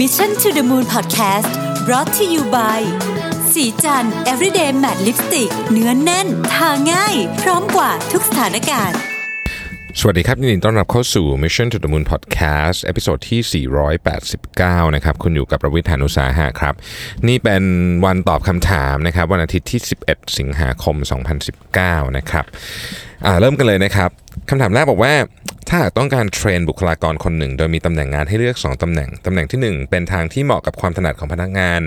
Mission to the Moon Podcast brought to you by ศรีจันทร์ everyday matte lipstick เนื้อแน่น ทาง่าย พร้อมกว่าทุกสถานการณ์ สวัสดีครับยินดีต้อนรับเข้าสู่ Mission to the Moon Podcast episode ที่ 489 นะครับ คุณอยู่กับรวิศ หาญอุตสาหะครับ นี่เป็นวันตอบคำถามนะครับ วันอาทิตย์ที่ 11 สิงหาคม 2019 นะครับเริ่มกันเลยนะครับคำถามแรกบอกว่าถ้าหากต้องการ train บุคลากรคนหนึ่ง โดยมีตำแหน่งงานให้เลือก 2ตำแหน่ง ตำแหน่งทีหนึ่1 เป็นทางที่เหมาะกับความถนัดของพนักงาน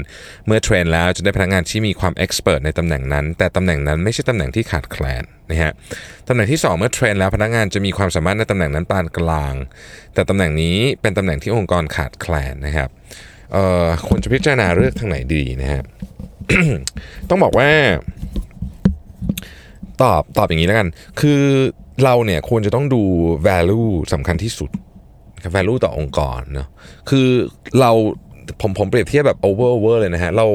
เมื่อ train แล้วจะได้พนักงานที่มีความ expert ในตำแหน่งนั้น แต่ตำแหน่งนั้นไม่ใช่ตำแหน่งที่ขาดแคลนนะฮะตำแหน่งที่ 2 เมื่อ train แล้วพนักงานจะมีความสามารถในตำแหน่งนั้นปานกลาง แต่ตำแหน่งนี้เป็นตำแหน่งที่องค์กรขาดแคลนนะครับเอ่อควรจะพิจารณาเลือกทางไหนดีนะฮะต้องบอกว่า ตอบตอบอย่างนี้แล้วกัน คือเราเนี่ยควรจะต้องดู value สำคัญที่สุด value ต่อองค์กรเนาะคือเราผมผมเปรียบเทียบแบบ over over เลยนะฮะเรา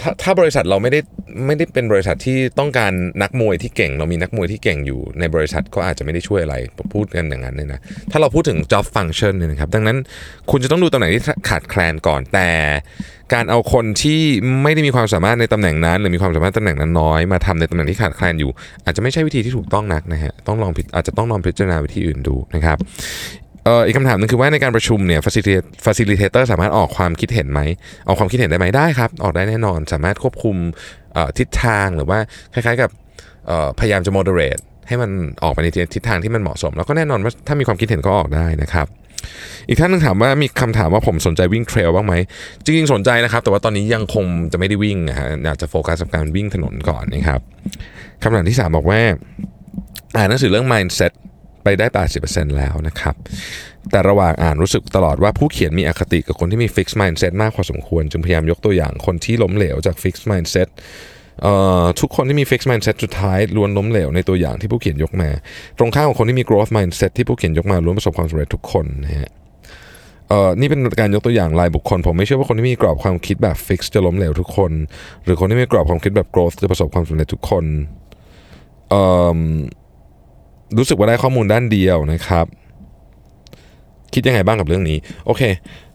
ถ้าถ้าบริษัทเราไม่ได้ไม่ได้เป็นบริษัทที่ต้องการนักมวยที่เก่ง เรามีนักมวยที่เก่งอยู่ในบริษัทก็อาจจะไม่ได้ช่วยอะไรพูดกันอย่างนั้นเนี่ยนะถ้าเราพูดถึง job function เนี่ยนะครับดังนั้นคุณจะต้องดูตำแหน่งที่ขาดแคลนก่อนแต่การเอาคนที่ไม่ได้มีความสามารถในตำแหน่งนั้น หรือมีความสามารถตำแหน่งนั้นน้อยมาทำในตำแหน่งที่ขาดแคลนอยู่ อาจจะไม่ใช่วิธีที่ถูกต้องนักนะฮะต้องลองพิอาจจะต้องลองพิจารณาวิธีอื่นดูนะครับ อีกคำถามหนึงคือว่าในการประชุมเนี่ย facilitator facilitator สามารถออกความคิดเห็นไหมออกความคิดเห็นได้ไหมได้ครับ ออกได้แน่นอน สามารถควบคุมทิศทางหรือว่าคล้ายๆกับพยายามจะ moderate ให้มันออกไปในทิศทางที่มันเหมาะสม แล้วก็แน่นอนว่าถ้ามีความคิดเห็นก็ออกได้นะครับอีกท่านหนึงถามว่ามีคำถามว่าผมสนใจวิ่งเทรลบ้างไหมจริงๆสนใจนะครับ แต่ว่าตอนนี้ยังคงจะไม่ได้วิ่งนะฮะอยากจะโฟกัสกับการวิ่งถนนก่อนนะครับคำถามที่ 3 บอกว่า อ่านหนังสือเรื่อง mindset ไปได้ 80%แล้วนะครับ แต่ระหว่างอ่านรู้สึกตลอดว่าผู้เขียนมีอคติกับคนที่มี fixed mindset มากพอสมควร จึงพยายามยกตัวอย่างคนที่ล้มเหลวจาก fixed mindset เอ่อทุกคนที่มี fixed mindset สุดท้ายล้วนล้มเหลวในตัวอย่างที่ผู้เขียนยกมา ตรงข้ามกับคนที่มี growth mindset ที่ผู้เขียนยกมาล้วนประสบความสำเร็จทุกคนนะฮะเอ่อนี่เป็นการยกตัวอย่างรายบุคคล ผมไม่เชื่อว่าคนที่มีกรอบความคิดแบบ fix จะล้มเหลวทุกคน หรือคนที่มีกรอบความคิดแบบ growth จะประสบความสำเร็จทุกคนเอ่อ รู้สึกว่าได้ข้อมูลด้านเดียวนะครับ คิดยังไงบ้างกับเรื่องนี้ โอเค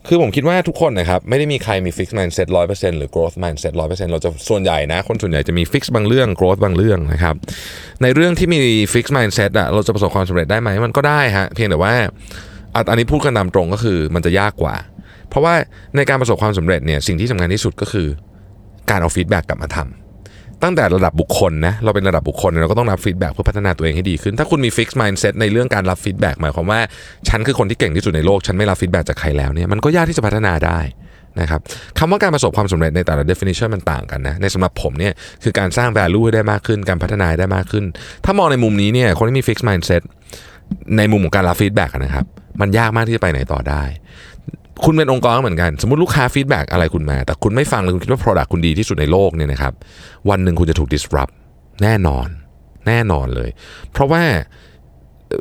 คือผมคิดว่าทุกคนนะครับ ไม่ได้มีใครมี fix mindset 100%หรือ growth mindset 100%เราจะส่วนใหญ่นะ คนส่วนใหญ่จะมี fix บางเรื่อง growth บางเรื่องนะครับ ในเรื่องที่มี fix mindset อะเราจะประสบความสำเร็จได้ไหมมันก็ได้ฮะเพียงแต่ว่าอันนี้พูดกันตามตรงก็คือมันจะยากกว่า เพราะว่าในการประสบความสำเร็จเนี่ยสิ่งที่สำคัญที่สุดก็คือ การเอา feedback กลับมาทำ ตั้งแต่ระดับบุคคลนะเราเป็นระดับบุคคลเราก็ต้องรับ feedback เพื่อพัฒนาตัวเองให้ดีขึ้น ถ้าคุณมี fix mindset ในเรื่องการรับ feedback หมายความว่าฉันคือคนที่เก่งที่สุดในโลกฉันไม่รับ feedback จากใครแล้วเนี่ยมันก็ยากที่จะพัฒนาได้นะครับคำว่าการประสบความสำเร็จในแต่ละ definition มันต่างกันนะในสำหรับผมเนี่ยคือการสร้าง value ให้ได้มากขึ้น การพัฒนาได้มากขึ้น ถ้ามองในมุมนี้เนี่ยคนที่มี fixed mindset ในมุมของการรับ feedback นะครับมันยากมากที่จะไปไหนต่อได้ คุณเป็นองค์กรเหมือนกัน สมมติลูกค้า feedback อะไรคุณมา แต่คุณไม่ฟังเลยคุณคิดว่า Product คุณดีที่สุดในโลกเนี่ยนะครับวันหนึ่งคุณจะถูก disrupt แน่นอน แน่นอนเลย เพราะว่า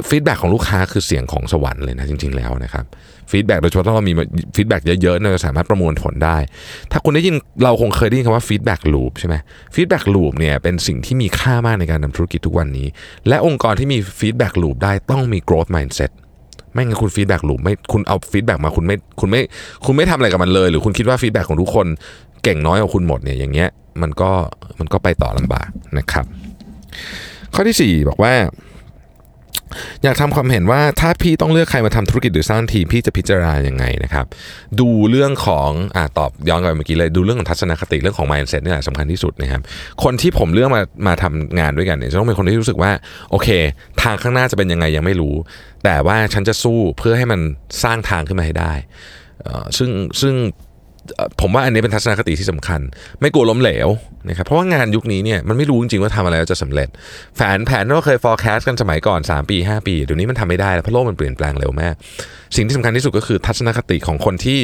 feedback ของลูกค้าคือเสียงของสวรรค์เลยนะจริง ๆแล้วนะครับ feedback โดยเฉพาะถ้าเรามี feedback เยอะๆเราจะสามารถประมวลผลได้ ถ้าคุณได้ยินเราคงเคยได้ยินคำว่า feedback loop ใช่ไหม feedback loop เนี่ยเป็นสิ่งที่มีค่ามากในการทำธุรกิจทุกวันนี้ และองค์กรที่มี feedback loop ได้ต้องมี growth mindset ไม่งั้นคุณ feedback loop ไม่คุณเอา feedback มาคุณไม่คุณไม่คุณไม่ทำอะไรกับมันเลย หรือคุณคิดว่า feedback ของทุกคนเก่งน้อยกว่าคุณหมดเนี่ยอย่างเงี้ยมันก็มันก็ไปต่อลำบากนะครับ ข้อที่ 4 บอกว่า อยากถามความเห็นว่าถ้าพี่ต้องเลือกใครมาทำธุรกิจหรือสร้างทีมพี่จะพิจารณาอย่างไงนะครับ ดูเรื่องของอ่าตอบย้อนกลับไปเมื่อกี้เลยดูเรื่องของทัศนคติเรื่องของ mindset นี่แหละสำคัญที่สุดนะครับ คนที่ผมเลือกมามาทำงานด้วยกันเนี่ยจะต้องเป็นคนที่รู้สึกว่าโอเค ทางข้างหน้าจะเป็นยังไงยังไม่รู้ แต่ว่าฉันจะสู้เพื่อให้มันสร้างทางขึ้นมาให้ได้ซึ่งซึ่ง ผมว่าอันนี้เป็นทัศนคติที่สำคัญ ไม่กลัวล้มเหลวนะครับเพราะว่างานยุคนี้เนี่ยมันไม่รู้จริงๆว่าทำอะไรแล้วจะสำเร็จ แผนแผนเราเคย forecast กันสมัยก่อน 3 ปี 5 ปีเดี๋ยวนี้มันทำไม่ได้แล้วเพราะโลกมันเปลี่ยนแปลงเร็วมาก สิ่งที่สำคัญที่สุดก็คือทัศนคติของคนที่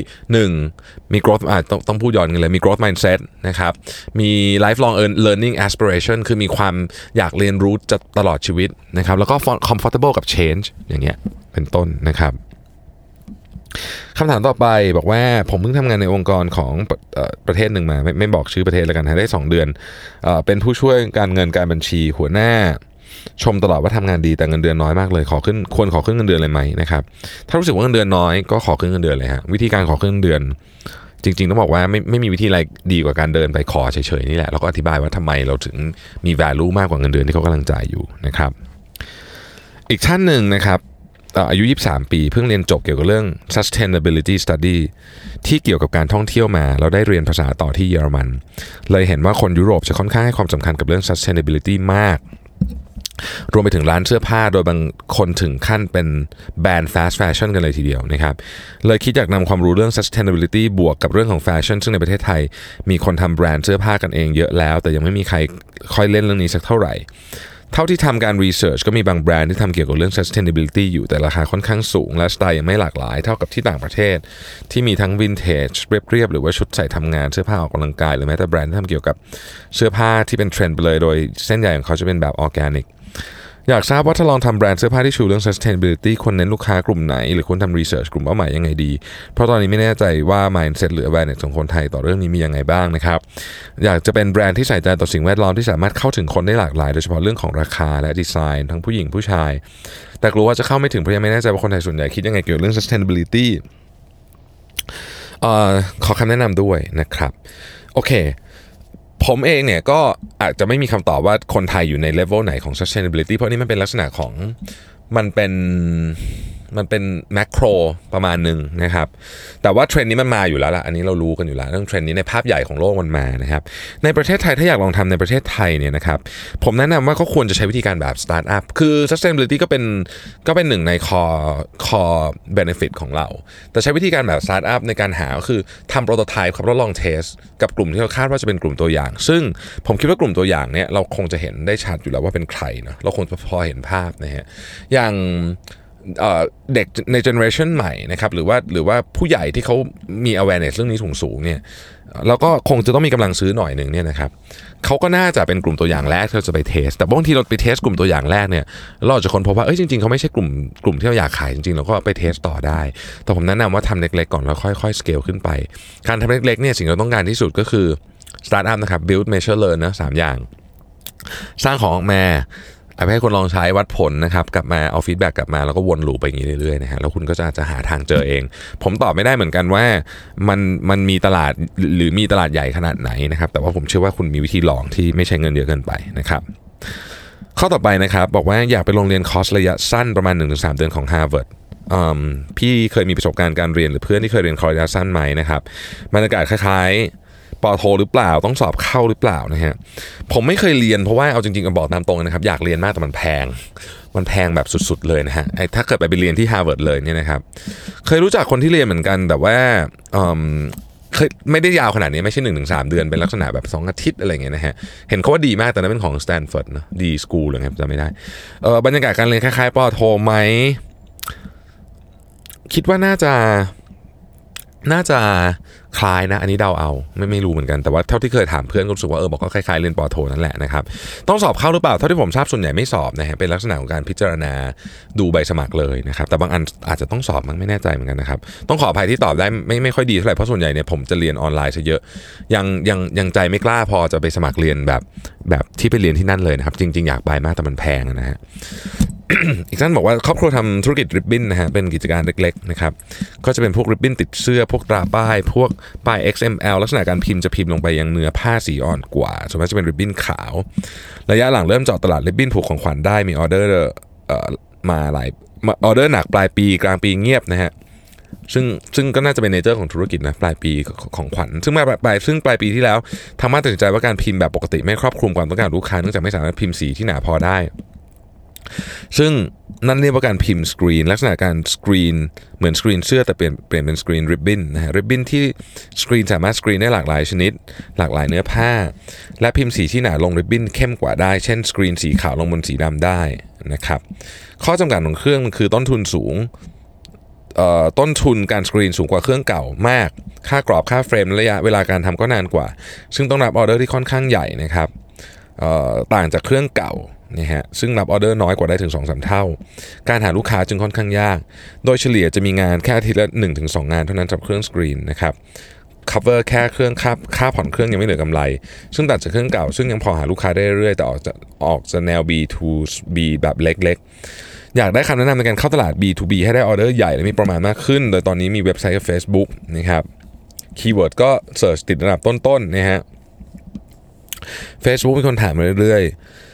1 มี growth อ่าต้องต้องพูดย้อนกันเลยมี growth mindset นะครับมี lifelong learning aspiration คือมีความอยากเรียนรู้จะตลอดชีวิตนะครับแล้วก็ comfortable กับ change อย่างเงี้ยเป็นต้นนะครับ คำถามต่อไปบอกว่าผมเพิ่งทำงานในองค์กรของประเอ่อประเทศหนึ่งมาไม่ไม่บอกชื่อประเทศแล้วกันฮะได้ 2 เดือนเอเป็นผู้ช่วยการเงินการบัญชี หัวหน้า ชมตลอดว่าทำงานดีแต่เงินเดือนน้อยมากเลยขอขึ้นควรขอขึ้นเงินเดือนเลยไหมนะครับถ้ารู้สึกว่าเงินเดือนน้อยก็ขอขึ้นเงินเดือนเลยฮะวิธีการขอขึ้นเงินเดือน จริง ๆ ต้องบอกว่าไม่ไม่มีวิธีอะไรดีกว่าการเดินไปขอเฉยๆนี่แหละแล้วก็อธิบายว่าทำไมเราถึงมี value มากกว่าเงินเดือนที่เขากำลังจ่ายอยู่นะครับ อีกท่านหนึ่งนะครับ อายุ 23 ปี เพิ่งเรียนจบเกี่ยวกับเรื่อง sustainability study ที่เกี่ยวกับการท่องเที่ยวมา แล้วได้เรียนภาษาต่อที่เยอรมัน เลยเห็นว่าคนยุโรปจะค่อนข้างให้ความสำคัญกับเรื่อง sustainability มาก รวมไปถึงร้านเสื้อผ้าโดยบางคนถึงขั้นเป็นแบรนด์ fast fashion กันเลยทีเดียวนะครับ เลยคิดอยากนำความรู้เรื่อง sustainability บวกกับเรื่องของแฟชั่นซึ่งในประเทศไทย มีคนทำแบรนด์เสื้อผ้ากันเองเยอะแล้ว แต่ยังไม่มีใครค่อยเล่นเรื่องนี้สักเท่าไหร่ เท่าที่ทำการ research ก็มีบางแบรนด์ที่ทำเกี่ยวกับเรื่อง sustainability อยู่แต่ราคาค่อนข้างสูง และสไตล์ยังไม่หลากหลายเท่ากับที่ต่างประเทศ ที่มีทั้งวินเทจเรียบๆหรือว่าชุดใส่ทำงานเสื้อผ้าออกกำลังกาย หรือแม้แต่แบรนด์ที่ทำเกี่ยวกับเสื้อผ้าที่เป็นเทรนด์ไปเลย โดยเส้นใหญ่ของเขาจะเป็นแบบออร์แกนิก อยากทราบว่าถ้าลองทำแบรนด์เสื้อผ้าที่ชูเรื่อง sustainability ควรเน้นลูกค้ากลุ่มไหน หรือควรทำ research กลุ่มเป้าหมายยังไงดี เพราะตอนนี้ไม่แน่ใจว่า mindset หรือ awareness ของคนไทยต่อเรื่องนี้มียังไงบ้างนะครับ อยากจะเป็นแบรนด์ที่ใส่ใจต่อสิ่งแวดล้อมที่สามารถเข้าถึงคนได้หลากหลาย โดยเฉพาะเรื่องของราคาและดีไซน์ ทั้งผู้หญิงผู้ชาย แต่กลัวว่าจะเข้าไม่ถึงเพราะยังไม่แน่ใจว่าคนไทยส่วนใหญ่คิดยังไงเกี่ยวกับเรื่อง sustainability ออขอคำแนะนำด้วยนะครับ โอเค ผมเองเนี่ยก็อาจจะไม่มีคำตอบว่าคนไทยอยู่ในเลเวลไหนของ sustainability เพราะนี่มันเป็นลักษณะของมันเป็น มันเป็น macro ประมาณหนึ่งนะครับ แต่ว่าเทรนด์นี้มันมาอยู่แล้วล่ะ อันนี้เรารู้กันอยู่แล้ว เรื่องเทรนด์นี้ในภาพใหญ่ของโลกมันมานะครับ ในประเทศไทยถ้าอยากลองทำในประเทศไทยเนี่ยนะครับ ผมแนะนำว่าก็ควรจะใช้วิธีการแบบสตาร์ทอัพ คือ sustainability ก็เป็นก็เป็นหนึ่งใน core core benefit ของเรา แต่ใช้วิธีการแบบสตาร์ทอัพในการหาก็คือทำ prototype ครับแล้วลอง test กับกลุ่มที่เราคาดว่าจะเป็นกลุ่มตัวอย่าง ซึ่งผมคิดว่ากลุ่มตัวอย่างเนี่ยเราคงจะเห็นได้ชัดอยู่แล้วว่าเป็นใครเนาะเราคงจะพอเห็นภาพนะฮะอย่าง เด็กในเจเนอเรชันใหม่นะครับหรือว่าหรือว่าผู้ใหญ่ที่เขามี awareness เรื่องนี้สูงๆเนี่ยแล้วก็คงจะต้องมีกำลังซื้อหน่อยหนึ่งเนี่ยนะครับเขาก็น่าจะเป็นกลุ่มตัวอย่างแรกที่เราจะไป test แต่บางทีเราไป test กลุ่มตัวอย่างแรกเนี่ยเราจะค้นพบว่าเอ้ยจริงๆเขาไม่ใช่กลุ่มกลุ่มที่เราอยากขายจริงๆเราก็ไป test ต่อได้ แต่ผมแนะนำว่าทำเล็กๆก่อนแล้วค่อยๆสเกลขึ้นไป การทำเล็กๆเนี่ยสิ่งที่เราต้องการที่สุดก็คือ startup นะครับ build measure learn นะสามอย่าง สร้างของออกมา เอาไปให้คนลองใช้วัดผลนะครับกลับมาเอา feedback กลับมาแล้วก็วน loop ไปอย่างนี้เรื่อยๆนะฮะแล้วคุณก็จะจะหาทางเจอเอง ผมตอบไม่ได้เหมือนกันว่ามันมันมีตลาดหรือมีตลาดใหญ่ขนาดไหนนะครับ แต่ว่าผมเชื่อว่าคุณมีวิธีลองที่ไม่ใช้เงินเยอะเกินไปนะครับข้อต่อไปนะครับบอกว่าอยากไปโรงเรียนคอร์สระยะสั้นประมาณ 1-3 เดือนของ Harvard อืมพี่เคยมีประสบการณ์การเรียนหรือเพื่อนที่เคยเรียนคอร์สระยะสั้นไหมนะครับบรรยากาศคล้ายๆ อโทหรือเปล่า ต้องสอบเข้าหรือเปล่านะฮะผมไม่เคยเรียนเพราะว่าเอาจริงๆบอกตามตรงนะครับ อยากเรียนมากแต่มันแพง มันแพงแบบสุดๆเลยนะฮะไอ้ถ้าเกิดไปไปเรียนที่ฮาร์วาร์ดเลยเนี่ยนะครับ เคยรู้จักคนที่เรียนเหมือนกันแต่ว่าอืมเคยไม่ได้ยาวขนาดนี้ไม่ใช่หนึ่งถึงสามเดือนเป็นลักษณะแบบสองอาทิตย์อะไรเงี้ยนะฮะ เห็นเขาว่าดีมากแต่นั้นเป็นของสแตนฟอร์ดนะ d.school เลยครับจำไม่ได้เออบรรยากาศการเรียนคล้ายๆ ป.โทไหมคิดว่าน่าจะ น่าจะคล้ายนะ อันนี้เดาเอาไม่ไม่รู้เหมือนกันแต่ว่าเท่าที่เคยถามเพื่อนก็รู้สึกว่าเออบอกก็คล้ายๆเรียน ป.โทนั่นแหละนะครับต้องสอบเข้าหรือเปล่าเท่าที่ผมทราบส่วนใหญ่ไม่สอบนะฮะเป็นลักษณะของการพิจารณาดูใบสมัครเลยนะครับแต่บางอันอาจจะต้องสอบมั้งไม่แน่ใจเหมือนกันนะครับต้องขออภัยที่ตอบได้ไม่ไม่ค่อยดีเท่าไหร่เพราะส่วนใหญ่เนี่ยผมจะเรียนออนไลน์ซะเยอะยังยังยังใจไม่กล้าพอจะไปสมัครเรียนแบบแบบที่ไปเรียนที่นั่นเลยนะครับจริง ๆ อยากไปมากแต่มันแพงนะฮะ อีกท่านบอกว่าครอบครัวทำธุรกิจริบบิ้นนะฮะเป็นกิจการเล็กๆนะครับก็จะเป็นพวกริบบิ้นติดเสื้อพวกตราป้าย พวกป้าย XML ลักษณะการพิมพ์จะพิมพ์ลงไปยังเนื้อผ้าสีอ่อนกว่าส่วนมากจะเป็นริบบิ้นขาว ระยะหลังเริ่มเจาะตลาดริบบิ้นผูกของขวัญได้มีออเดอร์มาหลายออเดอร์หนักปลายปีกลางปีเงียบนะฮะซึ่งซึ่งก็น่าจะเป็น nature ของธุรกิจนะปลายปีของขวัญ ซึ่งมาปลายซึ่งปลายปีที่แล้วทางมาตัดสินใจว่าการพิมพ์แบบปกติไม่ครอบคลุมความต้องการลูกค้าเนื่องจากไม่สามารถพิมพ์สีที่หนาพอได้ ซึ่งนั่นเรียกว่าการพิมพ์สกรีน ลักษณะการสกรีนเหมือนสกรีนเสื้อแต่เปลี่ยนเปลี่ยนเป็นสกรีนริบบิ้นนะฮะริบบิ้นที่สกรีนสามารถสกรีนได้หลากหลายชนิด หลากหลายเนื้อผ้า และพิมพ์สีที่หนาลงริบบิ้นเข้มกว่าได้ เช่นสกรีนสีขาวลงบนสีดำได้นะครับข้อจำกัดของเครื่องคือต้นทุนสูงต้นทุนการสกรีนสูงกว่าเครื่องเก่ามาก ค่ากรอบค่าเฟรมระยะเวลาการทำก็นานกว่า ซึ่งต้องรับออเดอร์ที่ค่อนข้างใหญ่นะครับต่างจากเครื่องเก่า นะฮะซึ่งรับออเดอร์น้อยกว่าได้ถึง 2-3 เท่า การหาลูกค้าจึงค่อนข้างยาก โดยเฉลี่ยจะมีงานแค่ทิตย์ละ 1-2 งานเท่านั้นสำหรับเครื่องสกรีนนะครับ cover แค่เครื่องค่าค่าผ่อนเครื่องยังไม่เหลือกำไร ซึ่งตัดจากเครื่องเก่า ซึ่งยังพอหาลูกค้าได้เรื่อยแต่ออกจะออกจะแนว B2B แบบเล็กๆ อยากได้คำแนะนำในการเข้าตลาด B2B ให้ได้ออเดอร์ใหญ่และมีประมาณมากขึ้น โดยตอนนี้มีเว็บไซต์กับ Facebook นะครับ keyword ก็ search ติดระดับต้นๆนะฮะ Facebook มีคนถามมาเรื่อยๆ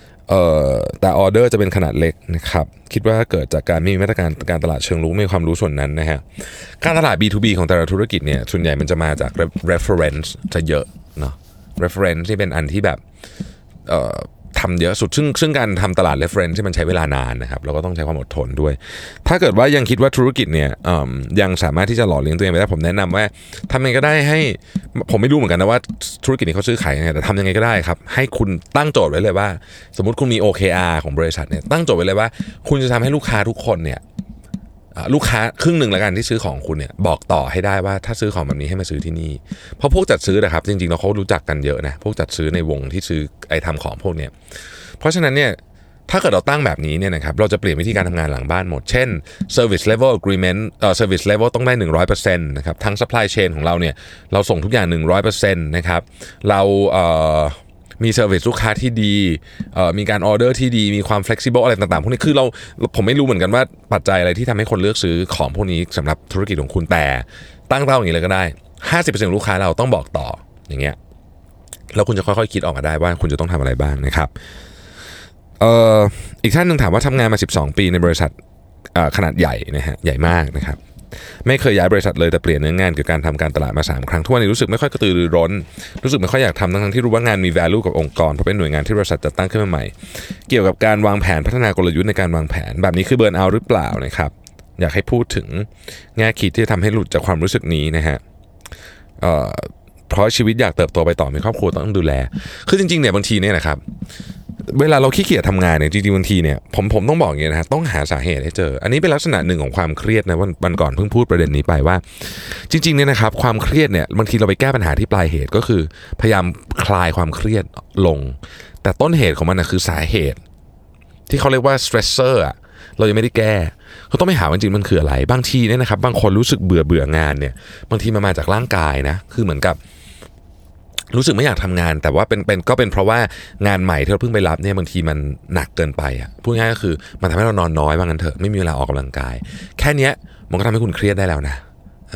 แต่ออเดอร์จะเป็นขนาดเล็กนะครับ คิดว่าเกิดจากการไม่มีมาตรการการตลาดเชิงรู้ไม่มีความรู้ส่วนนั้นนะฮะการตลาด B2B ของแต่ละธุรกิจเนี่ยส่วนใหญ่มันจะมาจาก reference จะเยอะเนาะ reference ที่เป็นอันที่แบบ ทำเยอะสุดซึ่งซึ่งการทำตลาด reference ที่มันใช้เวลานานนะครับเราก็ต้องใช้ความอดทนด้วย ถ้าเกิดว่ายังคิดว่าธุรกิจเนี่ยยังสามารถที่จะหล่อเลี้ยงตัวเองไปได้ผมแนะนำว่าทำยังไงก็ได้ให้ผมไม่รู้เหมือนกันนะว่าธุรกิจนี้เขาซื้อขายยังไงแต่ทำยังไงก็ได้ครับให้คุณตั้งโจทย์ไว้เลยว่า สมมติคุณมี OKR ของบริษัทเนี่ยตั้งโจทย์ไว้เลยว่า คุณจะทำให้ลูกค้าทุกคนเนี่ย ลูกค้าครึ่งหนึ่งแล้วกันที่ซื้อของคุณเนี่ยบอกต่อให้ได้ว่าถ้าซื้อของแบบนี้ให้มาซื้อที่นี่ เพราะพวกจัดซื้อนะครับ จริงๆแล้วเขารู้จักกันเยอะนะพวกจัดซื้อในวงที่ซื้อไอ้ทำของพวกเนี้ยเพราะฉะนั้นเนี่ยถ้าเกิดเราตั้งแบบนี้เนี่ยนะครับเราจะเปลี่ยนวิธีการทำงานหลังบ้านหมด เช่น service level agreement เอ่อ service level ต้องได้ 100%นะครับทั้ง supply chain ของเราเนี่ยเราส่งทุกอย่าง 100%นะครับเราเอ่อ มี service ลูกค้าที่ดีมีการออเดอร์ที่ดีมีความ flexible อะไรต่างๆพวกนี้คือเราผมไม่รู้เหมือนกันว่าปัจจัยอะไรที่ทำให้คนเลือกซื้อของพวกนี้สำหรับธุรกิจของคุณแต่ตั้งเป้าอย่างนี้เลยก็ได้ 50%ของลูกค้าเราต้องบอกต่ออย่างเงี้ยแล้วคุณจะค่อยๆคิดออกมาได้ว่าคุณจะต้องทำอะไรบ้างนะครับเอ่ออีกท่านหนึ่งถามว่าทำงานมา 12 ปีในบริษัทขนาดใหญ่นะฮะใหญ่มากนะครับ ไม่เคยย้ายบริษัทเลยแต่เปลี่ยนเนื้องานเกี่ยวกับการทำการตลาดมา 3 ครั้งทุกวันนี้รู้สึกไม่ค่อยกระตือรือร้น รู้สึกไม่ค่อยอยากทำทั้งที่รู้ว่างานมี value กับองค์กรเพราะเป็นหน่วยงานที่บริษัทจัดตั้งขึ้นมาใหม่ เกี่ยวกับการวางแผนพัฒนากลยุทธ์ในการวางแผน แบบนี้คือเบิร์นเอาหรือเปล่านะครับอยากให้พูดถึงแง่คิดที่จะทำให้หลุดจากความรู้สึกนี้นะฮะเเพราะชีวิตอยากเติบโตไปต่อมีครอบครัวต้องดูแล คือจริงๆเนี่ยบางทีเนี่ยนะครับ เวลาเราขี้เกียจทำงานเนี่ยจริงๆบางทีเนี่ยผมผมต้องบอกอย่างนี้นะฮะต้องหาสาเหตุให้เจอ อันนี้เป็นลักษณะหนึ่งของความเครียดนะวันวันก่อนเพิ่งพูดประเด็นนี้ไปว่า จริงๆเนี่ยนะครับความเครียดเนี่ยบางทีเราไปแก้ปัญหาที่ปลายเหตุก็คือ พยายามคลายความเครียดลง แต่ต้นเหตุของมันนะคือสาเหตุ ที่เขาเรียกว่า stressor อะเรายังไม่ได้แก้เขาต้องไปหาว่าจริงๆมันคืออะไร บางทีเนี่ยนะครับบางคนรู้สึกเบื่อเบื่องานเนี่ยบางทีมันมาจากร่างกายนะคือเหมือนกับ รู้สึกไม่อยากทำงาน แต่ว่าเป็นเป็นก็เป็นเพราะว่างานใหม่ที่เราเพิ่งไปรับเนี่ยบางทีมันหนักเกินไปอะพูดง่ายก็คือมันทำให้เรานอนน้อยว่างั้นเถอะไม่มีเวลาออกกำลังกาย แค่เนี้ยมันก็ทำให้คุณเครียดได้แล้วนะเ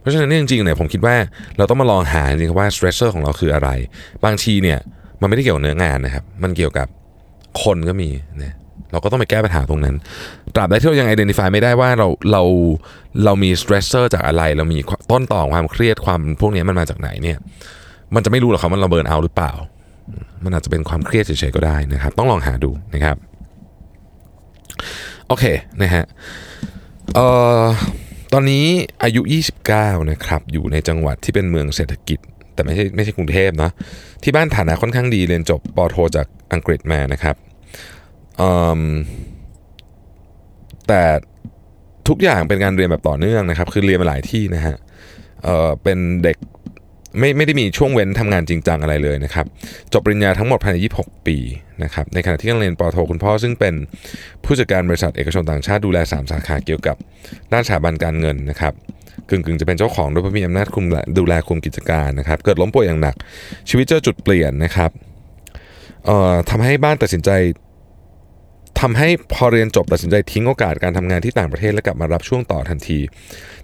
เพราะฉะนั้นจริงๆเนี่ยผมคิดว่าเราต้องมาลองหาจริงๆว่า stressor ของเราคืออะไร บางทีเนี่ยมันไม่ได้เกี่ยวกับเนื้องานนะครับ มันเกี่ยวกับคนก็มีนะเราก็ต้องไปแก้ปัญหาตรงนั้น ตราบใดที่เรายัง identify ไม่ได้ว่าเราเราเรามี stressor จากอะไร เรามีต้นต่องความเครียดความพวกนี้มันมาจากไหนเนี่ย มันจะไม่รู้หรอกครับว่าเราเบิร์นเอาหรือเปล่า มันอาจจะเป็นความเครียดเฉยๆก็ได้นะครับ ต้องลองหาดูนะครับ โอเคนะฮะเอ่อตอนนี้อายุ 29 นะครับ อยู่ในจังหวัดที่เป็นเมืองเศรษฐกิจ แต่ไม่ใช่ไม่ใช่กรุงเทพเนาะที่บ้านฐานะค่อนข้างดีเรียนจบปโทจากอังกฤษมานะครับอืมแต่ทุกอย่างเป็นการเรียนแบบต่อเนื่องนะครับ คือเรียนมาหลายที่นะฮะเออเป็นเด็ก ไม่ไม่ได้มีช่วงเว้นทำงานจริงจังอะไรเลยนะครับ จบปริญญาทั้งหมดภายใน 26 ปีนะครับ ในขณะที่กำลังเรียนปโทคุณพ่อซึ่งเป็นผู้จัดการบริษัทเอกชนต่างชาติดูแล 3 สาขาเกี่ยวกับด้านสถาบันการเงินนะครับกึ่งกึ่งๆจะเป็นเจ้าของโดยพมีอำนาจคุมดูแลคุมกิจการนะครับ เกิดล้มป่วยอย่างหนัก ชีวิตเจอจุดเปลี่ยนนะครับเอ่อทำให้บ้านตัดสินใจ ทำให้พอเรียนจบตัดสินใจทิ้งโอกาสการทำงานที่ต่างประเทศและกลับมารับช่วงต่อทันที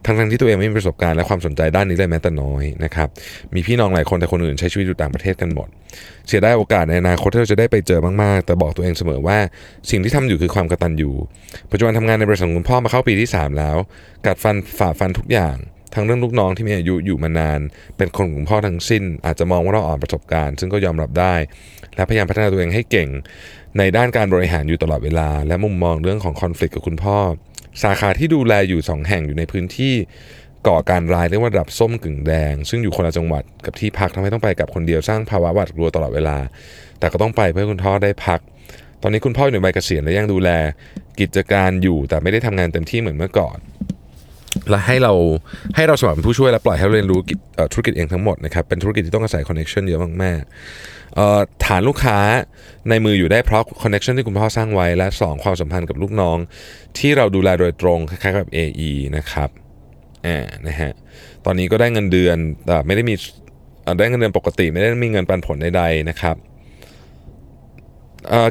ทั้งๆที่ตัวเองไม่มีประสบการณ์และความสนใจด้านนี้เลยแม้แต่น้อยนะครับมีพี่น้องหลายคนแต่คนอื่นใช้ชีวิตอยู่ต่างประเทศกันหมด เสียได้โอกาสในอนาคตที่เราจะได้ไปเจอมากๆ แต่บอกตัวเองเสมอว่าสิ่งที่ทำอยู่คือความกตัญญูปัจจุบันทำงานในบริษัทของคุณพ่อมาเข้าปีที่ 3 แล้ว กัดฟันฝ่าฟันทุกอย่าง ทั้งเรื่องลูกน้องที่มีอายุอยู่มานาน เป็นคนของคุณพ่อทั้งสิ้น อาจจะมองว่าเราอ่อนประสบการณ์ ซึ่งก็ยอมรับได้ และพยายามพัฒนาตัวเองให้เก่ง ในด้านการบริหารอยู่ตลอดเวลา และมุมมองเรื่องของคอน FLICT กับคุณพ่อ สาขาที่ดูแลอยู่ 2 แห่งอยู่ในพื้นที่ก่อการร้ายเรียกว่าระดับส้มกึ่งแดง ซึ่งอยู่คนละจังหวัดกับที่พักทำให้ต้องไปกับคนเดียวสร้างภาวะหวาดกลัวตลอดเวลา แต่ก็ต้องไปเพื่อคุณพ่อได้พัก ตอนนี้คุณพ่ออยู่ในวัยเกษียณและยังดูแล กิจการอยู่แต่ไม่ได้ทำงานเต็มที่เหมือนเมื่อก่อน และให้เราให้เราสมัครเป็นผู้ช่วยและปล่อยให้เราเรียนรู้ธุรกิจเองทั้งหมดนะครับเป็นธุรกิจที่ต้องอาศัย connection เยอะมากๆเอ่อฐานลูกค้าในมืออยู่ได้เพราะ connection ที่คุณพ่อสร้างไว้และ 2 ความสัมพันธ์กับลูกน้อง ที่เราดูแลโดยตรงคล้ายๆกับ AE นะครับอ่านะฮะตอนนี้ก็ได้เงินเดือนแต่ไม่ได้มีได้เงินเดือนปกติ ไม่ได้มีเงินปันผลใดๆนะครับ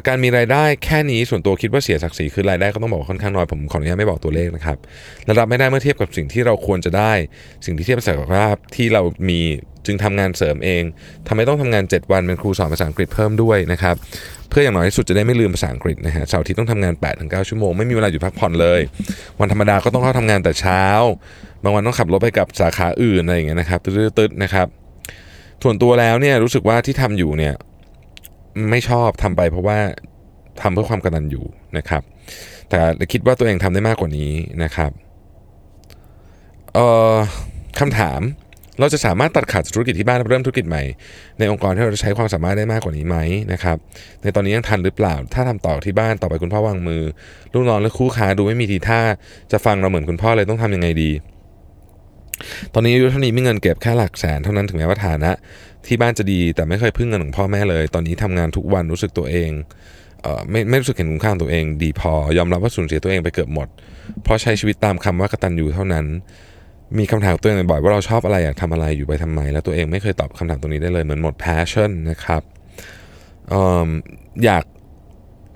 การมีรายได้แค่นี้ส่วนตัวคิดว่าเสียศักดิ์ศรีคือรายได้ก็ต้องบอกว่าค่อนข้างน้อยผมขออนุญาตไม่บอกตัวเลขนะครับและรับไม่ได้เมื่อเทียบกับสิ่งที่เราควรจะได้ สิ่งที่เทียบศักยภาพที่เรามีจึงทำงานเสริมเองทำไมต้องทำงาน 7 วันเป็นครูสอนภาษาอังกฤษเพิ่มด้วยนะครับเพื่ออย่างน้อยที่สุดจะได้ไม่ลืมภาษาอังกฤษนะฮะเสาร์ทิตย์ต้องทำงาน8-9ชั่วโมงไม่มีเวลาหยุดพักผ่อนเลย วันธรรมดาก็ต้องเข้าทำงานแต่เช้า บางวันต้องขับรถไปกับสาขาอื่นอะไรอย่างเงี้ยนะครับตืดๆนะครับส่วนตัวแล้วเนี่ยรู้สึกว่าที่ทำอยู่เนี่ย ไม่ชอบทำไปเพราะว่าทำเพื่อความกตัญญูนะครับ แต่คิดว่าตัวเองทำได้มากกว่านี้นะครับเอ่อคำถามเราจะสามารถตัดขาดจากธุรกิจที่บ้านแล้วเริ่มธุรกิจใหม่ ในองค์กรที่เราจะใช้ความสามารถได้มากกว่านี้ไหมนะครับในตอนนี้ยังทันหรือเปล่า ถ้าทำต่อที่บ้านต่อไปคุณพ่อวางมือ ลูกน้องและคู่ค้าดูไม่มีทีท่าจะฟังเราเหมือนคุณพ่อเลยต้องทำยังไงดี ตอนนี้อายุเท่านี้มีเงินเก็บแค่หลักแสนเท่านั้นถึงแม้ว่าฐานะ ที่บ้านจะดีแต่ไม่เคยพึ่งเงินของพ่อแม่เลย ตอนนี้ทำงานทุกวันรู้สึกตัวเองเออไม่ไม่รู้สึกเห็นคุณค่าตัวเอง ดีพอยอมรับว่าสูญเสียตัวเองไปเกือบหมด เพราะใช้ชีวิตตามคำว่ากตัญญูเท่านั้น มีคำถามตัวเองบ่อยว่าเราชอบอะไรอยากทำอะไรอยู่ไปทำไม แล้วตัวเองไม่เคยตอบคำถามตรงนี้ได้เลยเหมือนหมด passion นะครับเอิ่มอยาก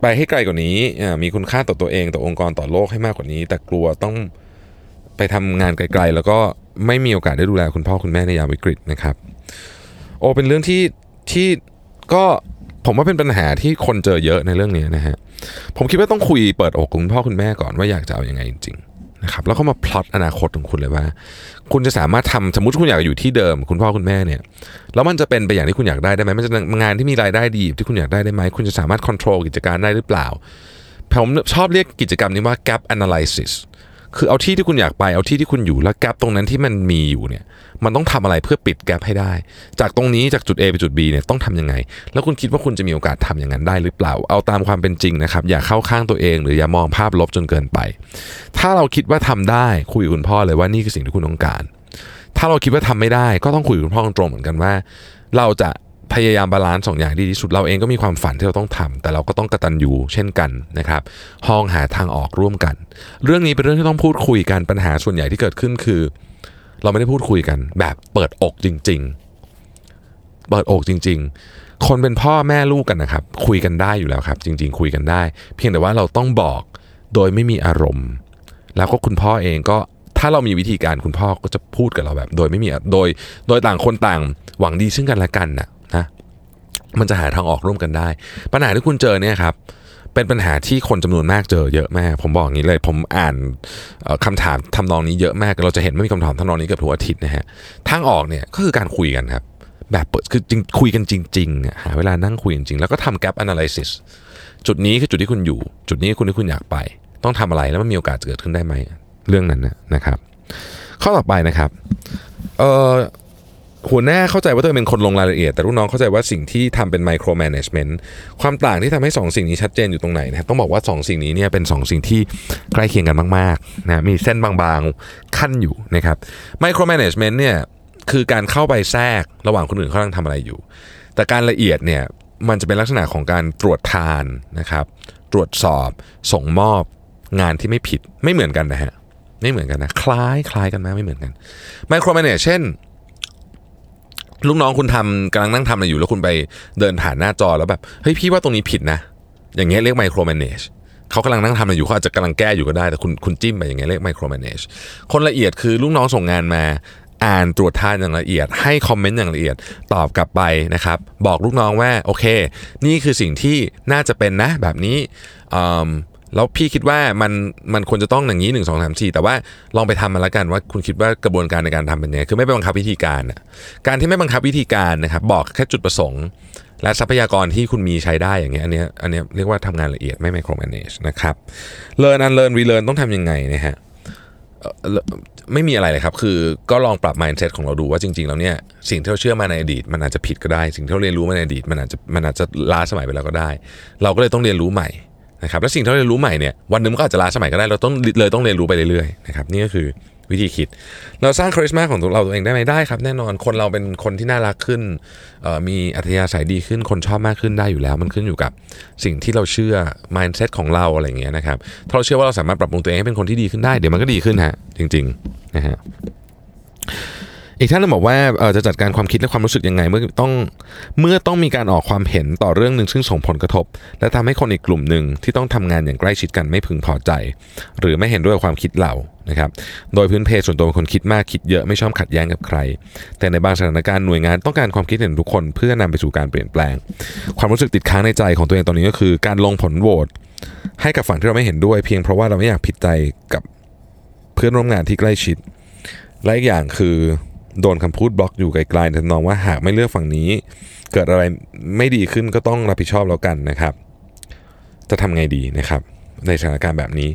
ไปให้ไกลกว่านี้มีคุณค่าต่อตัวเองต่อองค์กรต่อโลกให้มากกว่านี้ แต่กลัวต้อง ไปทำงานไกลๆ แล้วก็ไม่มีโอกาสได้ดูแลคุณพ่อคุณแม่ในยามวิกฤตนะครับ โอเป็นเรื่องที่ที่ก็ผมว่าเป็นปัญหาที่คนเจอเยอะในเรื่องนี้นะฮะผมคิดว่าต้องคุยเปิดอกคุณพ่อคุณแม่ก่อนว่าอยากจะเอาอยัางไงจริงๆนะครับแล้วก็มาพลอตอนาคตของคุณเลยว่า คุณจะสามารถทำสมมติคุณอยากอยู่ที่เดิม คุณพ่อคุณแม่เนี่ยแล้วมันจะเป็นไปอย่างที่คุณอยากได้ได้ไหมมันจะงานที่มีรายได้ดีที่คุณอยากได้ได้ไหมคุณจะสามารถควบคุมกิจการได้หรือเปล่าผมชอบเรียกกิจกรรมนี้ว่า gap analysis คือเอาที่ที่คุณอยากไปเอาที่ที่คุณอยู่แล้วแกลบตรงนั้นที่มันมีอยู่เนี่ย มันต้องทำอะไรเพื่อปิดแกลบให้ได้ จากตรงนี้จากจุด A ไปจุด B เนี่ยต้องทำยังไง แล้วคุณคิดว่าคุณจะมีโอกาสทำอย่างนั้นได้หรือเปล่า เอาตามความเป็นจริงนะครับ อย่าเข้าข้างตัวเอง หรืออย่ามองภาพลบจนเกินไป ถ้าเราคิดว่าทำได้คุยกับคุณพ่อเลยว่านี่คือสิ่งที่คุณต้องการ ถ้าเราคิดว่าทำไม่ได้ ก็ต้องคุยกับคุณพ่อตรงๆเหมือนกันว่า เราจะ พยายามบาลานซ์สองอย่างดีที่สุดเราเองก็มีความฝันที่เราต้องทำแต่เราก็ต้องกระตันอยู่เช่นกันนะครับห้องหาทางออกร่วมกัน เรื่องนี้เป็นเรื่องที่ต้องพูดคุยกันปัญหาส่วนใหญ่ที่เกิดขึ้นคือ เราไม่ได้พูดคุยกัน แบบเปิดอกจริง ๆ เปิดอกจริง ๆ คนเป็นพ่อแม่ลูกกันนะครับ คุยกันได้อยู่แล้วครับ จริง ๆ คุยกันได้ เพียงแต่ว่าเราต้องบอกโดยไม่มีอารมณ์ แล้วก็คุณพ่อเองก็ถ้าเรามีวิธีการคุณพ่อก็จะพูดกับเราแบบ โดยไม่มีโดยโดยต่างคนต่างหวังดีซึ่งกันและกันนะนะ มันจะหาทางออกร่วมกันได้ ปัญหาที่คุณเจอเนี่ยครับเป็นปัญหาที่คนจำนวนมากเจอเยอะมาก ผมบอกอย่างนี้เลย ผมอ่านเอ่อคำถามทำนองนี้เยอะมาก เราจะเห็นว่มีคำถามทำนองนี้เกือบทุกอาทิตย์นะฮะทางออกเนี่ยก็คือการคุยกันครับ แบบเปิดคือจริงคุยกันจริงๆหาเวลานั่งคุยจริงๆ แล้วก็ทำ gap analysis จุดนี้คือจุดที่คุณอยู่ จุดนี้คือคุณที่คุณอยากไป ต้องทำอะไรแล้วมันมีโอกาสเกิดขึ้นได้ไหมเรื่องนั้นนะนะครับ ข้อต่อไปนะครับเอ่อ หัวหน้าเข้าใจว่าตัวเองเป็นคนลงรายละเอียด แต่ลูกน้องเข้าใจว่าสิ่งที่ทำเป็นไมโครแมネจเมนต์ความต่างที่ทำให้ 2 สิ่งนี้ชัดเจนอยู่ตรงไหนนะครับต้องบอกว่า 2 สิ่งนี้เนี่ยเป็น 2 สิ่งที่ใกล้เคียงกันมากๆนะมีเส้นบางๆขั้นอยู่นะครับไมโครแมネจเมนต์เนี่ยคือการเข้าไปแทรกระหว่างคนอื่นเขากำลังทำอะไรอยู่ แต่การละเอียดเนี่ยมันจะเป็นลักษณะของการตรวจทานนะครับ ตรวจสอบส่งมอบงานที่ไม่ผิดไม่เหมือนกันนะฮะไม่เหมือนกันนะคล้ายคล้ายกันมากไม่เหมือนกันไมโครแมเนจเช่น ลูกน้องคุณทำกำลังนั่งทำอะไรอยู่แล้วคุณไปเดินผ่านหน้าจอแล้วแบบเฮ้ยพี่ว่าตรงนี้ผิดนะ อย่างเงี้ยเรียกไมโครแมเนจเขากำลังนั่งทำอะไรอยู่เขาอาจจะกำลังแก้อยู่ก็ได้แต่คุณคุณจิ้มไปอย่างเงี้ยเรียกไมโครแมเนจคนละเอียดคือลูกน้องส่งงานมาอ่านตรวจทานอย่างละเอียด ให้คอมเมนต์อย่างละเอียดตอบกลับไปนะครับ บอกลูกน้องว่าโอเค นี่คือสิ่งที่น่าจะเป็นนะแบบนี้อ แล้วพี่คิดว่ามันมันควรจะต้องอย่างนี้หนึ่งสองสามสี่แต่ว่าลองไปทำมาแล้วกันว่าคุณคิดว่ากระบวนการในการทำเป็นยังไงคือไม่ไปบังคับวิธีการการที่ไม่บังคับวิธีการนะครับบอกแค่จุดประสงค์ และทรัพยากรที่คุณมีใช้ได้อย่างเงี้ยอันเนี้ยอันเนี้ยเรียกว่าทำงานละเอียดไม่ไมโครแมเนจนะครับเลิรียนอันเลิรียนรีเลิรียนต้องทำยังไงนะฮะไม่มีอะไรเลยครับ คือก็ลองปรับ mindset ของเราดูว่าจริง ๆ แล้วเนี่ยสิ่งที่เราเชื่อมาในอดีต มันอาจจะผิดก็ได้ สิ่งที่เราเรียนรู้มาในอดีตมันอาจจะมันอาจจะล้าสมัยไปแล้วก็ได้ เราก็เลยต้องเรียนรู้ใหม่ นะครับและสิ่งที่เราเรียนรู้ใหม่เนี่ยวันหนึงมันก็อาจจะล้าสมัยก็ได้เราต้องเลยต้องเรียนรู้ไปเรื่อยๆนะครับนี่ก็คือวิธีคิด เราสร้างคาริสมาของตัวเราตัวเองได้ไหมได้ครับ แน่นอนคนเราเป็นคนที่น่ารักขึ้นมีอัธยาศัยดีขึ้นคนชอบมากขึ้นได้อยู่แล้ว มันขึ้นอยู่กับสิ่งที่เราเชื่อ mindset ของเราอะไรอย่างเงี้ยนะครับถ้าเราเชื่อว่าเราสามารถปรับปรุงตัวเองให้เป็นคนที่ดีขึ้นได้เดี๋ยวมันก็ดีขึ้นฮะจริงๆนะฮะ อีกท่านนึงบอกว่าจะจัดการความคิดและความรู้สึกยังไงเมื่อต้องเมื่อต้องมีการออกความเห็นต่อเรื่องหนึ่งซึ่งส่งผลกระทบ และทำให้คนอีกกลุ่มหนึ่งที่ต้องทำงานอย่างใกล้ชิดกันไม่พึงพอใจ หรือไม่เห็นด้วยความคิดเรานะครับโดยพื้นเพส่วนตัวเป็นคนคิดมากคิดเยอะไม่ชอบขัดแย้งกับใคร แต่ในบางสถานการณ์หน่วยงานต้องการความคิดเห็นทุกคนเพื่อนำไปสู่การเปลี่ยนแปลง ความรู้สึกติดค้างในใจของตัวเองตอนนี้ก็คือ การลงผลโหวตให้กับฝั่งที่เราไม่เห็นด้วย เพียงเพราะว่าเราไม่อยากผิดใจกับเพื่อนร่วมงานที่ใกล้ชิดและอีกอย่างคือ โดนคำพูดบล็อกอยู่ไกลๆทำนองว่าหากไม่เลือกฝั่งนี้ เกิดอะไรไม่ดีขึ้นก็ต้องรับผิดชอบแล้วกันนะครับ จะทำไงดีนะครับ ในสถานการณ์แบบนี้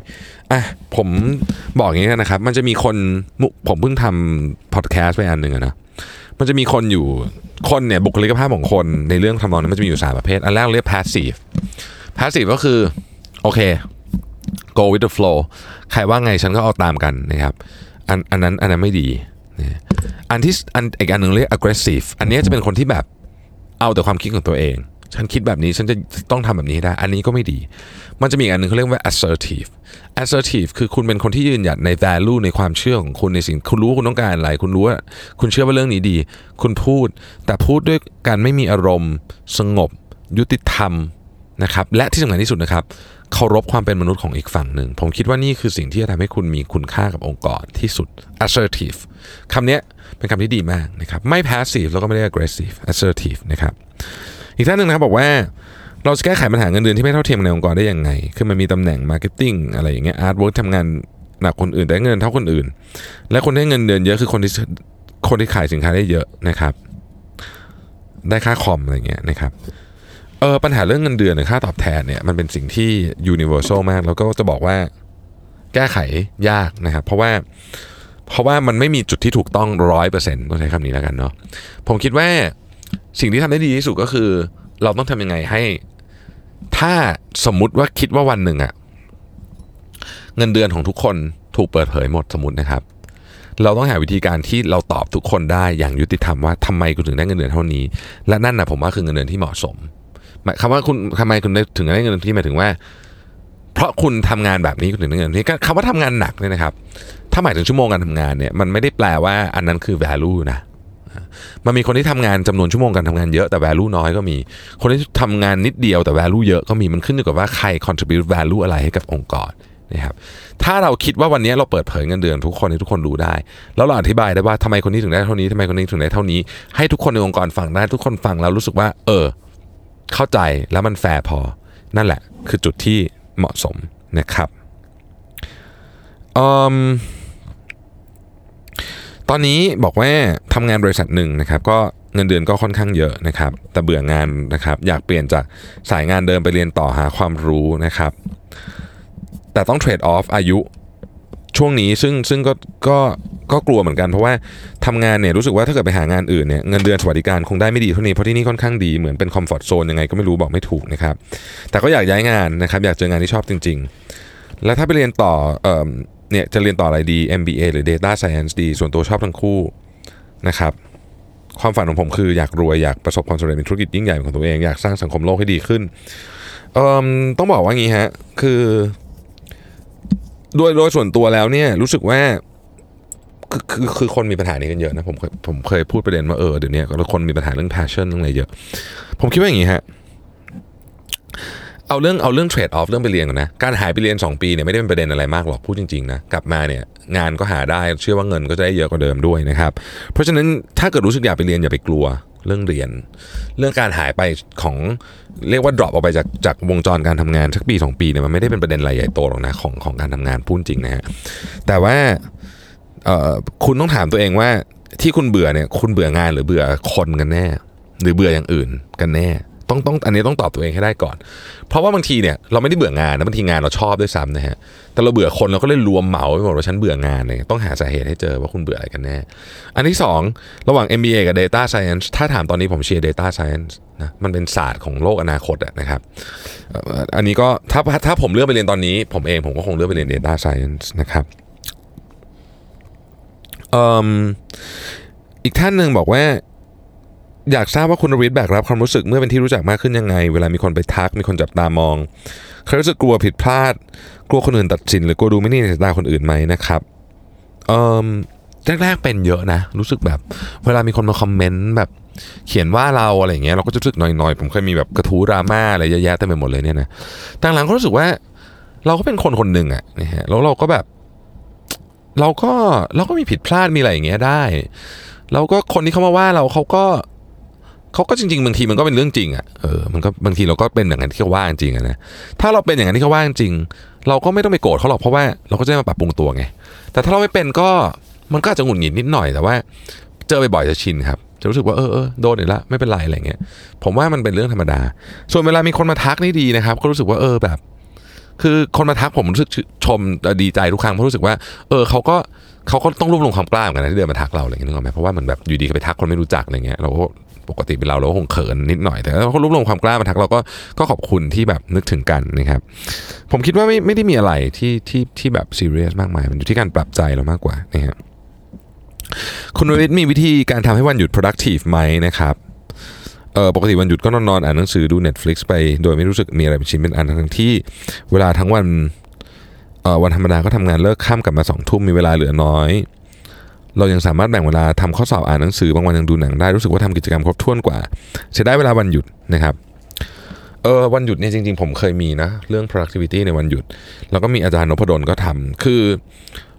อะผมบอกอย่างนี้นะครับ มันจะมีคนผมเพิ่งทำพอดแคสต์ไปอันหนึ่งอะนะมันจะมีคนอยู่คนเนี่ยบุคลิกภาพของคนในเรื่องทำนองนี้มันจะมีอยู่สามประเภท อันแรกเรียก passive passive ก็คือโอเค go with the flow ใครว่าไงฉันก็เอาตามกันนะครับอันอันนั้นอันนั้นไม่ดี นะอันที่อันอีกอันหนึ่งเรียก aggressive อันนี้จะเป็นคนที่แบบเอาแต่ความคิดของตัวเอง ฉันคิดแบบนี้ฉันจะต้องทำแบบนี้ได้ อันนี้ก็ไม่ดี มันจะมีอันหนึ่งเขาเรียกว่า assertive assertive คือคุณเป็นคนที่ยืนหยัดใน value ในความเชื่อของคุณในสิ่งคุณรู้คุณต้องการอะไร คุณรู้ว่าคุณเชื่อว่าเรื่องนี้ดี คุณพูด แต่พูดด้วยการไม่มีอารมณ์ สงบ ยุติธรรม นะครับและที่สำคัญที่สุดนะครับเคารพความเป็นมนุษย์ของอีกฝั่งหนึ่ง ผมคิดว่านี่คือสิ่งที่จะทำให้คุณมีคุณค่ากับองค์กรที่สุด assertive คำนี้เป็นคำที่ดีมากนะครับไม่ passive แล้วก็ไม่ได้ aggressive assertive นะครับอีกท่านหนึ่งนะครับบอกว่าเราจะแก้ไขปัญหาเงินเดือนที่ไม่เท่าเทียมในองค์กรได้ยังไง คือมันมีตำแหน่ง marketing อะไรอย่างเงี้ย art work ทำงานหนักคนอื่น แต่เงินเดือนเท่าคนอื่น และคนได้เงินเดือนเยอะคือคนที่คนที่ขายสินค้าได้เยอะนะครับ ได้ค่าคอมอะไรเงี้ยนะครับ เออปัญหาเรื่องเงินเดือนหรือค่าตอบแทนเนี่ยมันเป็นสิ่งที่ universal มาก แล้วก็จะบอกว่าแก้ไขยากนะครับ เพราะว่าเพราะว่ามันไม่มีจุดที่ถูกต้องร้อยเปอร์เซ็นต์ต้องใช้คำนี้แล้วกันเนาะผมคิดว่าสิ่งที่ทำได้ดีที่สุดก็คือ เราต้องทำยังไงให้ ถ้าสมมุติว่าคิดว่าวันหนึ่งอะเงินเดือนของทุกคนถูกเปิดเผยหมดสมมตินะครับ เราต้องหาวิธีการที่เราตอบทุกคนได้อย่างยุติธรรมว่าทำไมคุณถึงได้เงินเดือนเท่านี้ และนั่นนะผมว่าคือเงินเดือนที่เหมาะสม คำว่าคุณทำไมคุณได้ถึงได้เงินที่หมายถึงว่า เพราะคุณทำงานแบบนี้คุณถึงได้เงินนี้คำว่าทำงานหนักเนี่ยนะครับ ถ้าหมายถึงชั่วโมงการทำงานเนี่ยมันไม่ได้แปลว่าอันนั้นคือ value นะมันมีคนที่ทำงานจำนวนชั่วโมงการทำงานเยอะแต่ value น้อยก็มี คนที่ทำงานนิดเดียวแต่ value เยอะก็มีมันขึ้นอยู่กับว่าใคร contribute value อะไรให้กับองค์กรนะครับถ้าเราคิดว่าวันนี้เราเปิดเผยเงินเดือนทุกคนให้ทุกคนรู้ได้ แล้วเราอธิบายได้ว่าทำไมคนนี้ถึงได้เท่านี้ทำไมคนนี้ถึงได้เท่านี้ ให้ทุกคนในองค์กรฟังได้ทุกคนฟังแล้วรู้สึกว่า เออ เข้าใจแล้วมันแฟร์พอ นั่นแหละคือจุดที่เหมาะสมนะครับอืมตอนนี้บอกว่าทำงานบริษัทหนึ่งนะครับ ก็เงินเดือนก็ค่อนข้างเยอะนะครับ แต่เบื่องานนะครับ อยากเปลี่ยนจากสายงานเดิมไปเรียนต่อหาความรู้นะครับ แต่ต้องเทรดออฟอายุ ช่วงนี้ซึ่งซึ่งก็ก็ก็กลัวเหมือนกันเพราะว่าทำงานเนี่ยรู้สึกว่าถ้าเกิดไปหางานอื่นเนี่ยเงินเดือนสวัสดิการคงได้ไม่ดีเท่านี้เพราะที่นี่ค่อนข้างดีเหมือนเป็นคอมฟอร์ทโซนยังไงก็ไม่รู้บอกไม่ถูกนะครับแต่ก็อยากย้ายงานนะครับอยากเจองานที่ชอบจริง ๆ แล้วถ้าไปเรียนต่อเอ่อเนี่ยจะเรียนต่ออะไรดี MBA หรือ Data Science ดี ส่วนตัวชอบทั้งคู่นะครับความฝันของผมคืออยากรวยอยากประสบความสำเร็จในธุรกิจยิ่งใหญ่ของตัวเองอยากสร้างสังคมโลกให้ดีขึ้นเอ่อต้องบอกว่างี้ฮะคือ โดยโดยส่วนตัวแล้วเนี่ยรู้สึกว่าคือคือคือคนมีปัญหานี้กันเยอะนะผมผมเคยพูดประเด็นว่าเออเดี๋ยวนี้คนมีปัญหาเรื่อง passion เรื่องอะไรเยอะ ผมคิดว่าอย่างนี้ฮะเอาเรื่องเอาเรื่องเทรดออฟเรื่องไปเรียนก่อนนะการหายไปเรียน 2 ปีเนี่ยไม่ได้เป็นประเด็นอะไรมากหรอกพูดจริงๆนะกลับมาเนี่ยงานก็หาได้เชื่อว่าเงินก็จะได้เยอะกว่าเดิมด้วยนะครับเพราะฉะนั้นถ้าเกิดรู้สึกอยากไปเรียนอย่าไปกลัว เรื่องเรียน เรื่องการหายไปของเรียกว่า drop ออกไปจากจากวงจรการทำงานสักปีสองปีเนี่ยมันไม่ได้เป็นประเด็นอะไรใหญ่โตหรอกนะของของการทำงานพูดจริงนะฮะแต่ว่าคุณต้องถามตัวเองว่าที่คุณเบื่อเนี่ยคุณเบื่องานหรือเบื่อคนกันแน่ หรือเบื่ออย่างอื่นกันแน่ ต้องต้องอันนี้ต้องตอบตัวเองให้ได้ก่อน เพราะว่าบางทีเนี่ยเราไม่ได้เบื่องานนะบางทีงานเราชอบด้วยซ้ำนะฮะแต่เราเบื่อคนเราก็เลยรวมเหมาไปหมดว่าฉันเบื่องานเลยต้องหาสาเหตุให้เจอว่าคุณเบื่ออะไรกันแน่ อันที่สองระหว่าง MBA กับ Data Science ถ้าถามตอนนี้ผมเชียร์ Data Science นะมันเป็นศาสตร์ของโลกอนาคตนะครับอันนี้ก็ถ้าถ้าผมเลือกไปเรียนตอนนี้ ผมเองผมก็คงเลือกไปเรียน Data Science นะครับออีกท่านหนึ่งบอกว่า อยากทราบว่าคุณวิทย์แบกรับความรู้สึกเมื่อเป็นที่รู้จักมากขึ้นยังไง เวลามีคนไปทัก มีคนจับตามองเคยรู้สึกกลัวผิดพลาด กลัวคนอื่นตัดสิน หรือกลัวดูไม่ดีในสายตาคนอื่นไหมนะครับเอ่มแรกๆเป็นเยอะนะ รู้สึกแบบ เวลามีคนมาคอมเมนต์แบบเขียนว่าเราอะไรอย่างเงี้ยเราก็จะรู้สึกหน่อยๆ ผมเคยมีแบบกระทู้ดราม่าอะไรเยอะแยะเต็มไปหมดเลยเนี่ยนะต่างหลังก็รู้สึกว่า เราก็เป็นคนคนหนึ่งอะนะฮะแล้วเราก็แบบ เราก็เราก็มีผิดพลาดมีอะไรอย่างเงี้ยได้ เราก็คนที่เขามาว่าเราเขาก็ เขาก็จริงๆบางทีมันก็เป็นเรื่องจริงอะ่ะเออมันก็บางทีเราก็เป็นอย่างนั้นที่เขาว่าจริงอะนะถ้าเราเป็นอย่างนั้นที่เขาว่าจริง เราก็ไม่ต้องไปโกรธเขาหรอกเพราะว่าเราก็จะมาปรับปรุงตัวไง แต่ถ้าเราไม่เป็นก็มันก็อาจจะหงุดหงิดนิดหน่อยแต่ว่า เจอบ่อยๆจะชินครับจะรู้สึกว่าเออเออโดนอีกแล้วไม่เป็นไรอะไรเงี้ย ผมว่ามันเป็นเรื่องธรรมดา ส่วนเวลามีคนมาทักนี่ดีนะครับ ก็รู้สึกว่าเออแบบ คือคนมาทักผมรู้สึกชมดีใจทุกครั้งเพราะรู้สึกว่า เออเขาก็เขาก็ต้องรวบรวมความกล้าเหมือนกันนะที่เดินมาทักเราอะไรเงี้ยนึกออกไหมเพราะว่าเหมือนแบบอยู่ดีไปทักคนไม่รู้จักอะไรเงี้ยเราก็ ปกติเป็นเราเราคงเขินนิดหน่อย แต่ถ้าเขารวบรวมความกล้ามาทักเราก็ก็ขอบคุณที่แบบนึกถึงกันนะครับ ผมคิดว่าไม่ไม่ได้มีอะไรที่ที่ที่แบบซีเรียสมากมาย มันอยู่ที่การปรับใจเรามากกว่านะครับคุณวริศมีวิธีการทำให้วันหยุด productive ไหมนะครับเออปกติวันหยุดก็นอนนอนอ่านหนังสือดู Netflix ไป โดยไม่รู้สึกมีอะไรเป็นชิ้นเป็นอันทั้งที่เวลาทั้งวันเออวันธรรมดาก็ทำงานเลิกค่ำกลับมาสองทุ่มมีเวลาเหลือน้อย เรายังสามารถแบ่งเวลาทำข้อสอบอ่านหนังสือบางวันยังดูหนังได้รู้สึกว่าทำกิจกรรมครบถ้วนกว่า ใช้ได้เวลาวันหยุดนะครับเออวันหยุดเนี่ยจริงๆ ผมเคยมีนะ เรื่อง productivity ในวันหยุด แล้วก็มีอาจารย์นพดลก็ทำคือ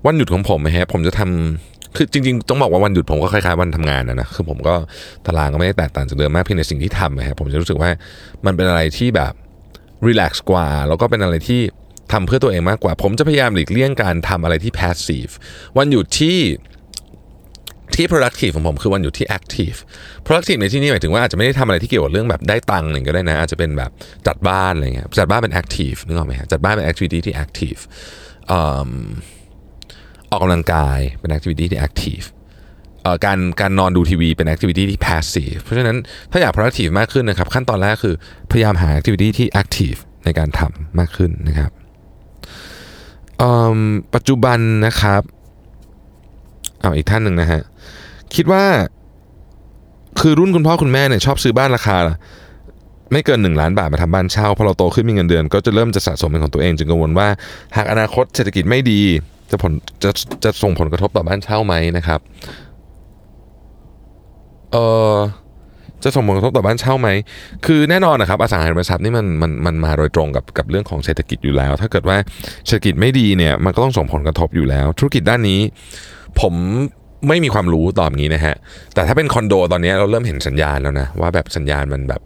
วันหยุดของผมนะฮะผมจะทำคือจริงๆ ต้องบอกว่าวันหยุดผมก็คล้ายๆวันทำงานนะนะคือผมก็ตารางก็ไม่ได้แตกต่างจากเดิมมากเพียงในสิ่งที่ทำนะครับผมจะรู้สึกว่ามันเป็นอะไรที่แบบรีแลกซ์กว่า แล้วก็เป็นอะไรที่ทำเพื่อตัวเองมากกว่า ผมจะพยายามหลีกเลี่ยงการทำอะไรที่ passive วันหยุดที่ ที่ productive ของผมคือวันหยุดที่ active productive ในที่นี้หมายถึงว่าอาจจะไม่ได้ทำอะไรที่เกี่ยวกับเรื่องแบบได้ตังค์หนึ่งก็ได้นะ อาจจะเป็นแบบจัดบ้านอะไรเงี้ยจัดบ้านเป็น active นึกออกไหมฮะจัดบ้านเป็น activity ที่ active ออกกำลังกายเป็น activity ที่ active การการนอนดูทีวีเป็น activity ที่ passive เพราะฉะนั้นถ้าอยาก productive มากขึ้นนะครับ ขั้นตอนแรกคือพยายามหา activity ที่ active ในการทำมากขึ้นนะครับปัจจุบันนะครับเอาอีกท่านหนึ่งนะฮะ คิดว่า คือรุ่นคุณพ่อคุณแม่เนี่ยชอบซื้อบ้านราคา ไม่เกินหนึ่งล้านบาทมาทำบ้านเช่าพอเราโตขึ้นมีเงินเดือน ก็จะเริ่มจะสะสมเป็นของตัวเอง จึงกังวลว่าหากอนาคตเศรษฐกิจไม่ดี จะผลจะจะส่งผลกระทบต่อบ้านเช่าไหมนะครับเออจะส่งผลกระทบต่อบ้านเช่าไหม คือแน่นอนนะครับอสังหาริมทรัพย์นี่มันมันมันมาโดยตรงกับกับเรื่องของเศรษฐกิจอยู่แล้ว ถ้าเกิดว่าเศรษฐกิจไม่ดีเนี่ยมันก็ต้องส่งผลกระทบอยู่แล้ว ธุรกิจด้านนี้ ผม ไม่มีความรู้ตอบงี้นะฮะ แต่ถ้าเป็นคอนโดตอนนี้เราเริ่มเห็นสัญญาณแล้วนะว่าแบบสัญญาณมันแบบ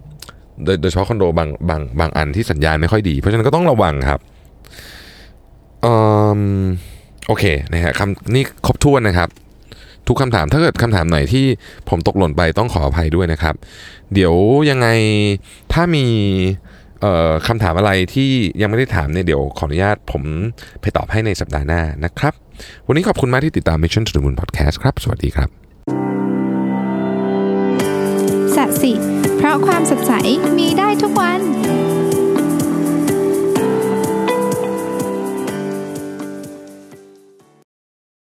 โดยเฉพาะคอนโดบางบางบางอันที่สัญญาณไม่ค่อยดี เพราะฉะนั้นก็ต้องระวังครับอืมโอเคนะฮะคำนี่ครบถ้วนนะครับ ทุกคำถามถ้าเกิดคำถามไหนที่ผมตกหล่นไปต้องขออภัยด้วยนะครับ เดี๋ยวยังไงถ้ามีคำถามอะไรที่ยังไม่ได้ถามเนี่ยเดี๋ยวขออนุญาตผมไปตอบให้ในสัปดาห์หน้านะครับ วันนี้ขอบคุณมากที่ติดตาม Mission to the Moon Podcast ครับ สวัสดีครับสัสิเพราะความสดใสมีได้ทุกวัน